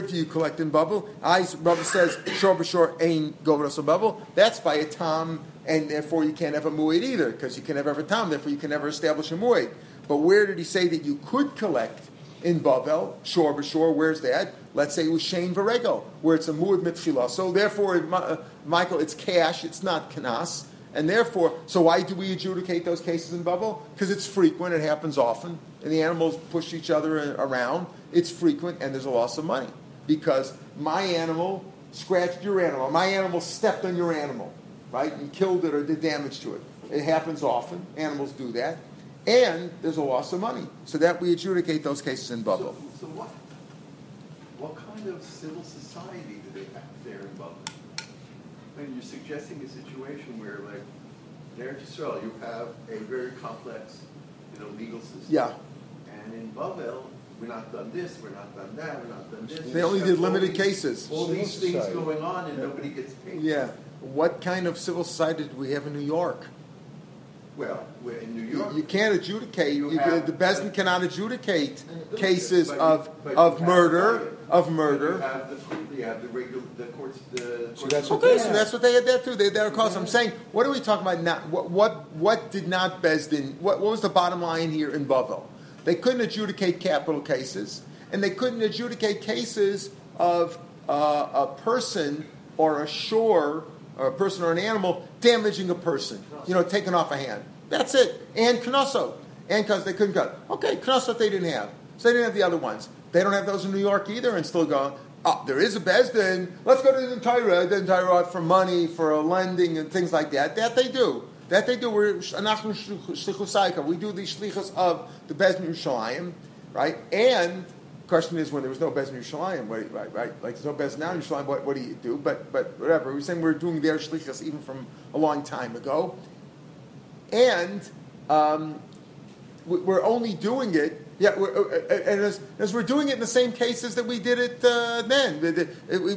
do you collect in Bavel? I Rabbi says shor b'shor ain't a bubble. That's by a tam, and therefore you can't have a muid either because you can never have a tam. Therefore you can never establish a muid. But where did he say that you could collect in Bavel, shore b'shore? Where's that? Let's say it was Shane Varego, where it's a muid mitchila. So therefore, uh, Michael, it's cash. It's not kanas. And therefore, so why do we adjudicate those cases in Bavel? Because it's frequent, it happens often, and the animals push each other around. It's frequent, and there's a loss of money. Because my animal scratched your animal, my animal stepped on your animal, right, and killed it or did damage to it. It happens often, animals do that. And there's a loss of money. So that we adjudicate those cases in Bavel. So, so what, what kind of civil society do they have there in Bavel? And you're suggesting a situation where, like, there in Israel, you have a very complex, you know, legal system. Yeah. And in Bavel, we're not done this, we're not done that, we're not done this. They only did limited these, cases. All these things going on, and yeah. nobody gets paid. Yeah. What kind of civil society do we have in New York? Well, we're in New York. You, you can't adjudicate. You you have, the Besdin cannot adjudicate cases but of but of murder of murder. You have the, you have the regular the courts. The so that's okay. So that's what they had there too. They had there cause. I'm saying, what are we talking about? Not what what what did not Besdin? What, what was the bottom line here in Bavel? They couldn't adjudicate capital cases, and they couldn't adjudicate cases of uh, a person or a shore or a person or an animal damaging a person, you know, taking off a hand. That's it. And Knosso. And because they couldn't cut. Okay, Knosso they didn't have. So they didn't have the other ones. They don't have those in New York either and still going, oh, there is a Besdin. Let's go to the entire the entire for money, for lending and things like that. That they do. That they do. We're We do the shlichus of the Besdin Yerushalayim, right? And question is when there was no Bez in Yerushalayim, right, right, right? Like there's no Bez now in Yerushalayim, what, what do you do? But but whatever. We're saying we're doing their shlichus even from a long time ago, and um, we're only doing it yeah, we're, uh, uh, and as, as, we're doing it in the same cases that we did it uh, then,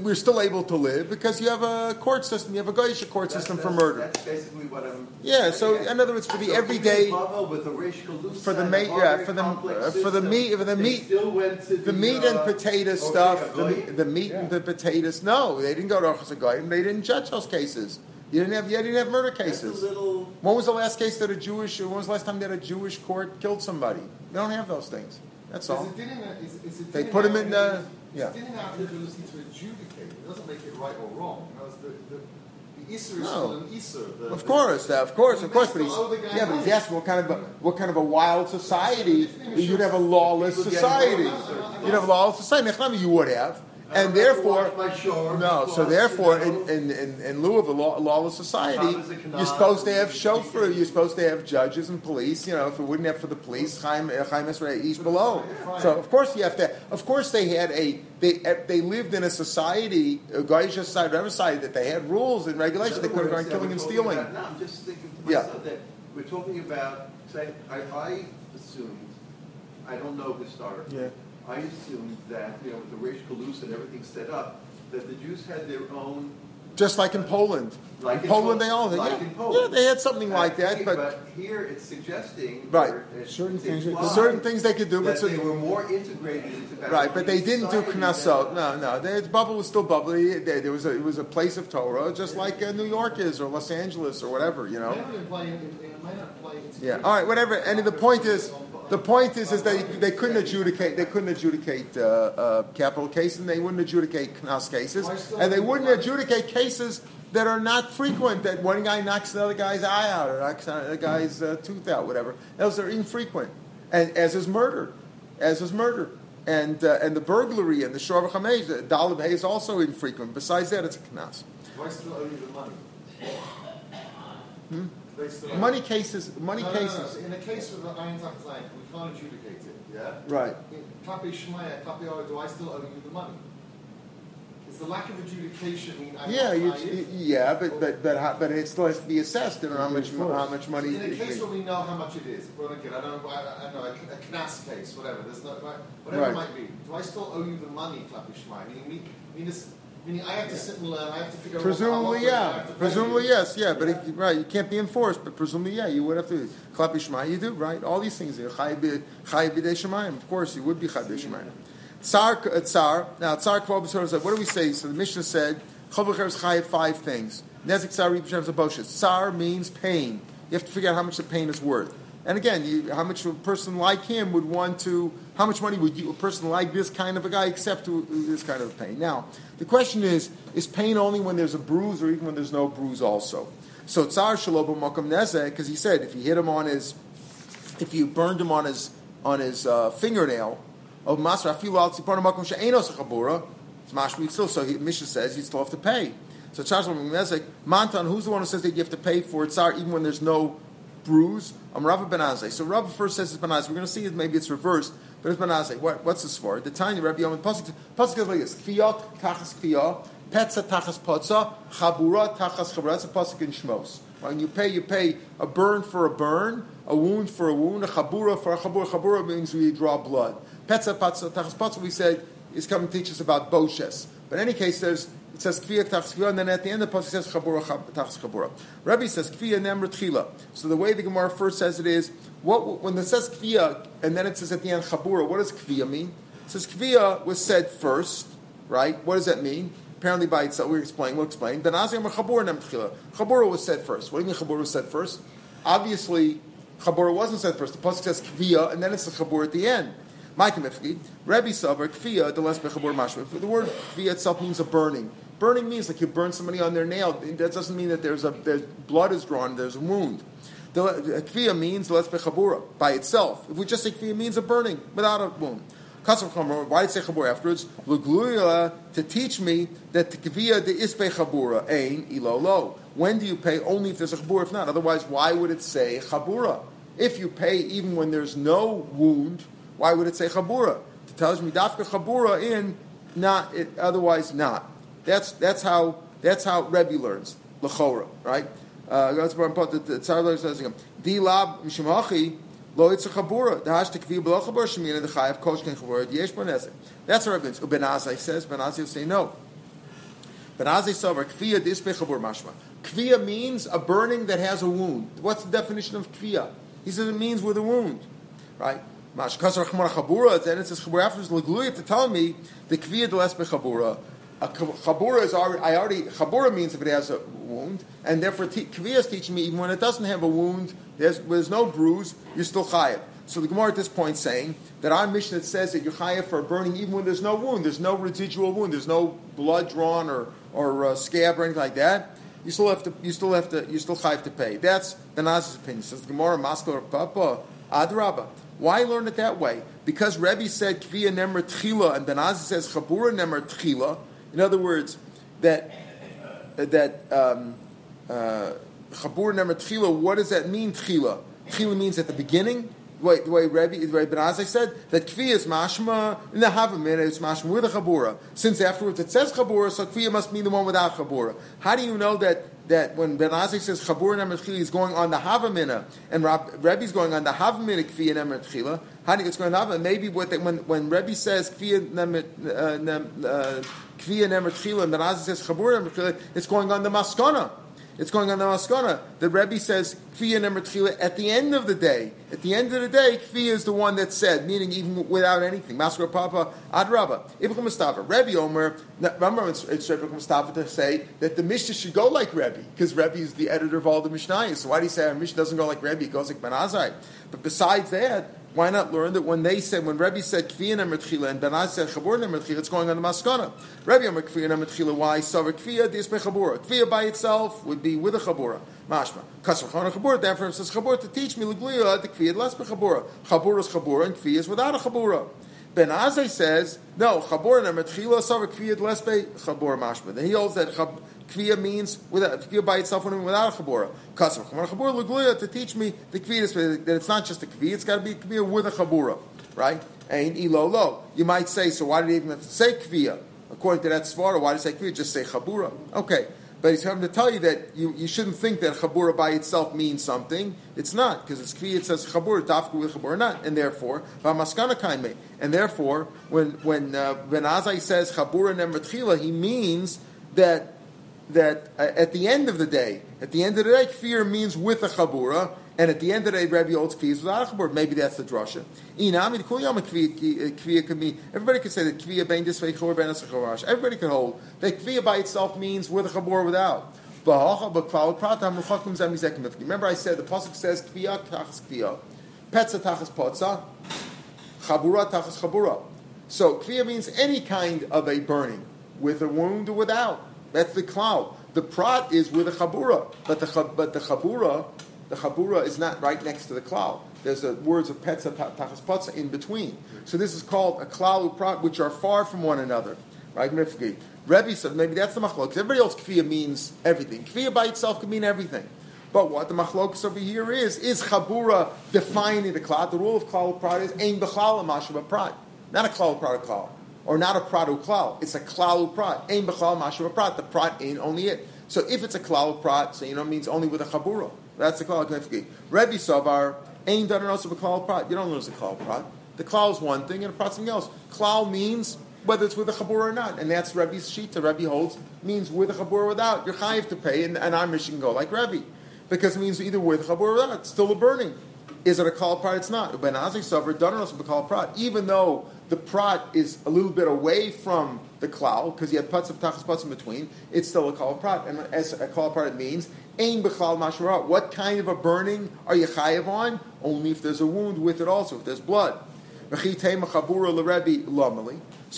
we're still able to live because you have a court system, you have a Goyish court that's, system that's, for murder. That's basically what I'm. Yeah, so in other words, for the so everyday, for the meat, yeah, for the uh, for the meat, for the meat, the, the meat and uh, potato stuff, the, the meat yeah. and the potatoes. No, they didn't go to Achas They didn't judge those cases. You didn't have you didn't have murder cases. Little... When was the last case that a Jewish? When was the last time that a Jewish court killed somebody? They don't have those things. That's all. Is it is, they put them in the yeah. It didn't have the ability to adjudicate. It doesn't make it right or wrong. the, the, the Isser is no. an Isser. The, of course, uh, of course, of course. But he's, yeah, but he's asking what kind of a, what kind of a wild society you'd have a lawless society. You'd have a lawless society. You would have and therefore, no. So therefore, in, in, in, in lieu of a law, lawless society, you're supposed to have chauffeur. You're supposed to have judges and police. You know, if it wouldn't have for the police, Chaim uh, Chaim below. So of course you have to. Of course they had a. They uh, they lived in a society, a Goyish society, whatever society, that they had rules and regulations. They could have gone killing and stealing. About, no, I'm just thinking to myself yeah. that we're talking about. Say, I, I assumed. I don't know this starter. Yeah I assumed that, you know, with the Reish Kalus and everything set up, that the Jews had their own. Just like in Poland. Like in, in Poland, they all like yeah. Poland. Yeah, they had something uh, like that, but, but here it's suggesting right certain things certain things they could do, but they were more integrated into right. But they didn't do knesset. No, no, the bubble was still bubbly. There was a, it was a place of Torah, just like uh, New York is or Los Angeles or whatever, you know. It might not play in, it might not play Yeah. All right. Whatever. And the point is, the point is, is they they couldn't adjudicate. They couldn't adjudicate uh, uh, capital cases, and they wouldn't adjudicate knas cases, and they wouldn't adjudicate cases that are not frequent. That one guy knocks another guy's eye out, or knocks the other guy's uh, tooth out, whatever. Those are infrequent, and as is murder, as is murder. And, uh, and the burglary and the shor v'chamei, the dalib is also infrequent. Besides that, it's a knas. I still owe you the money? Hmm? They still owe- Money cases, money No, no, no, cases. no. In the case of the Ayin Tach we can't adjudicate it, yeah? Right. Kapi Klapi Shmaya, Klapi Ora, do I still owe you the money? Is the lack of adjudication mean I Yeah, can't you, yeah, but but but how, but it still has to be assessed and how much how much money. In a case where we know how much it is, well, again, I don't, I, I know, a, a knas case, whatever, there's no, right, whatever Right. it might be, do I still owe you the money, Kapi Shmaya? Meaning, me, meaning, this, meaning I have to sit and learn, I have to figure out Presumably, yeah. have to pay Presumably, yes, yeah. But it, right, you can't be enforced. But presumably, yeah, you would have to klapi shema. You do right. All these things. Chay b'dei shemayim. Of course, you would be chay b'dei shemayim. Tsar, uh, tsar. Now, tsar kvol b'sor What do we say? So the Mishnah said chavlecher is chay five things. Nezik tsar ribshem. Tsar means pain. You have to figure out how much the pain is worth. And again, you, how much a person like him would want to, how much money would you, a person like this kind of a guy accept to this kind of pain? Now, the question is, is pain only when there's a bruise or even when there's no bruise also? So Tsar Shalobo Makam Nezek, because he said if you hit him on his, if you burned him on his, on his uh, fingernail, of Masra Afilu Al Tzipor Makam She'enos Chabura, it's mashmi still, so he, Mishnah says you still have to pay. So Tsar Shalobo Makam Nezek, Mantan, who's the one who says that you have to pay for Tsar even when there's no bruise. I'm Rava Benazai. So Rava first says it's Benazai. We're going to see it. Maybe it's reversed, but it's Benazai. What, what's this for? The tiny Rabbi Yom Pasuk Pasuk goes like this: Kfiyot tachas kfiyah, petza tachas potza, chabura tachas chabura. That's a pasuk in Shmos. When you pay, you pay a burn for a burn, a wound for a wound, a chabura for a chabura. Chabura means we draw blood. Petza patza tachas potza. We said is coming to teach us about boshes. But in any case, there's it says kviya tachas kviya, and then at the end of the pasuk says chabura tachas chabura. Rabbi says kviya nemr tchila. So the way the Gemara first says it is what when it says kviya and then it says at the end chabura. What does kviya mean? It says kviya was said first, right? What does that mean? Apparently by itself, we explain. We'll explain. Ben azim chabura nemr tchila. Chabura was said first. What do you mean chabura was said first? Obviously, chabura wasn't said first. The pasuk says kviya, and then it's the chabura at the end. Ifki, Rebbe Savar, Kfiya, the less Bechabur Mashma. The word Kfiya itself means a burning. Burning means like you burn somebody on their nail. That doesn't mean that there's a there's blood is drawn, there's a wound. The Kfiya means less Bechabura by itself. If we just say Kfiya means a burning without a wound. Why did it say Chabur afterwards? To teach me that the Kfiya the Ispe Chabura, Ain, Ilo Lo. When do you pay? Only if there's a Chabura, if not. Otherwise, why would it say Chabura? If you pay even when there's no wound, why would it say chabura? It tells me dafka chabura in not it, otherwise not. That's that's how that's how Rebbe learns lechora right. That's what I'm put. The Tzar learns something. Di lab mishmachi lo it's a chabura. The hashtag kvi below chabura shemina the chayav koshken chabura yesh bonezek. That's what Rebbe learns. Ben Azai says. Ben Azai will say no. Ben Azai savar kviya dispe chabur mashma. Kviya means a burning that has a wound. What's the definition of kviya? He says it means with a wound, right? Mash kasar chmar chabura. Then it says chabura afterwards legluya to tell me the kviya deles bechabura. A chabura is already. I already chabura means if it has a wound, and therefore t- kviya is teaching me even when it doesn't have a wound, there's, there's no bruise, you're still chayav. So the Gemara at this point saying that our mission that says that you're chayav for burning even when there's no wound, there's no residual wound, there's no blood drawn or or uh, scab or anything like that. You still have to. You still have to. You still chayav to pay. That's the Naz's opinion. Says the Gemara, or Papa Adrabah. Why learn it that way? Because Rebbe said Kviya Nemer Tchila, and Ben Azai says Chabura Nemer Tchila. In other words, that that um, uh, Chabura Nemer Tchila. What does that mean? Tchila. Tchila means at the beginning. Way, the way Rebbe, the way Ben Azai said that Kviya is mashma in the Havamina. It's mashma with a Chabura. Since afterwards it says Chabura, so Kviya must mean the one without Chabura. How do you know that? that when Ben Azik says Chabur Nemer Tchila, he's going on the Havamina, and Rab, is going on the Havamina Kviya Nemer Tchila. How do you, it's going on? Maybe what they, when when Rebbe says uh, Kviya Nemer Ben Azik says Nemer it's going on the Maskana. It's going on the Maskana. The Rebbe says Kfiya number tchila at the end of the day. At the end of the day, Kfiya is the one that said, meaning even without anything. Maskara Papa Adraba. Ibn Mustafa. Rebbe Omer. Remember, it's, it's Mustafa to say that the Mishnah should go like Rebbe because Rebbe is the editor of all the Mishnayos. So why do you say our Mishnah doesn't go like Rebbe? It goes like Ben. But besides that, why not learn that when they said, when Rebbe said Kviya Nemer and Ben said Chabur Nemer it's going on the Maskana. Rebbe Nemer Kviya Nemer why? Savar Kviya Dispe Chabura. Kviya by itself would be with a Chabura. Mashma. Kasvachon Chabura, therefore it says Chabura to teach me Luglia the Kviya less be Chabura. Chabura is Chabura and Kviya is without a Chabura. Ben Azai says, no, Chabur Nemer Tchila Savar Kviya less be Chabura Mashma. Then he holds that Chabura Kviya means without kviya by itself when without a chabura. Kasar chabura legluya to teach me the kviya that it's not just a kviya; it's got to be kviya with a chabura, right? And ilo lo. You might say, so why did he even have to say kviya? According to that svara, why did he say kviya? Just say chabura. Okay. But he's coming to tell you that you, you shouldn't think that chabura by itself means something. It's not, because it's kvi, it says chabura, dafku with chabura not. And therefore, v'amaskana. And therefore, when, when, uh, when Azai says chabura nemer he means that that uh, at the end of the day, at the end of the day, kfir means with a chabura, and at the end of the day, Rabbi holds kfir is without a chabura. Maybe that's the drasha. Could mean everybody could say that kfir bein this way, chor ben Everybody could hold that kfir by itself means with a chabura without. Remember, I said the pasuk says kfir tachas kfir, petza tachas potza, chabura tachas chabura. So kfir means any kind of a burning, with a wound or without. That's the cloud. The prat is with a chabura, but the but the chabura, the chabura is not right next to the cloud. There's the words of petza tachas patza in between. So this is called a cloud prat, which are far from one another. Right. Rebbe said maybe that's the machlok. Everybody else kfiyah means everything. Kfiyah by itself can mean everything. But what the machlokas over here is is chabura defining the cloud. The rule of cloud prat is ain b'chlal a prat, not a prat a cloud or not a pratu klal. It's a klal prat. Ain b'chlal mashu prat. The prat ain't only it. So if it's a klal prat, so you know it means only with a chabura. That's the klal knefki. Rebbe Savar ain't done also with klal prat. You don't lose a klal prat. The klal is one thing and a prat something else. Klal means whether it's with a chabur or not, and that's Rebbe's shita. Rebbe holds means with a chabur or without. You're chayiv to pay, and, and our mission go like Rebbe because it means either with chabur or without. It's still a burning. Is it a kal prat? It's not. Ben Azik suffered done also a kal prat, even though the prat is a little bit away from the klal because you have putz of tachas putz in between. It's still a kal prat, and as a kal prat it means ain mashra. What kind of a burning are you chayiv on? Only if there's a wound with it. Also, if there's blood. So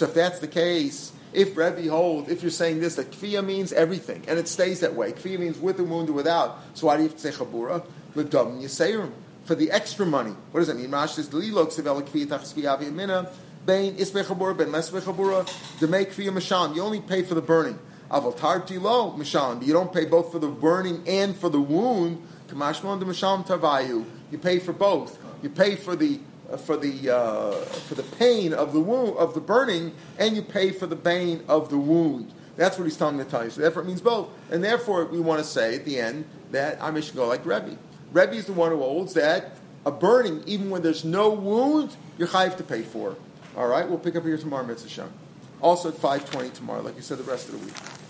if that's the case, if Rebbe holds, if you're saying this, that kfiyah means everything, and it stays that way. Kfiyah means with a wound or without. So why do you have to say chabura? For the extra money. What does that mean? Rashi says, Lilok sevela kfiyah tachas mina Bain isbe chabura, ben lesbe chabura, for your masham. You only pay for the burning. Aval tarti lo masham. You don't pay both for the burning and for the wound. Kamashmon de masham tavayu. You pay for both. You pay for the uh, for the uh, for the pain of the wound of the burning, and you pay for the pain of the wound. That's what he's telling the you. So therefore, it means both, and therefore we want to say at the end that I should go like Rebbe. Rebbe is the one who holds that a burning, even when there's no wound, you're chayiv to pay for. All right, we'll pick up here tomorrow, Mitzvah Shem. Also at 5.20 tomorrow, like you said, the rest of the week.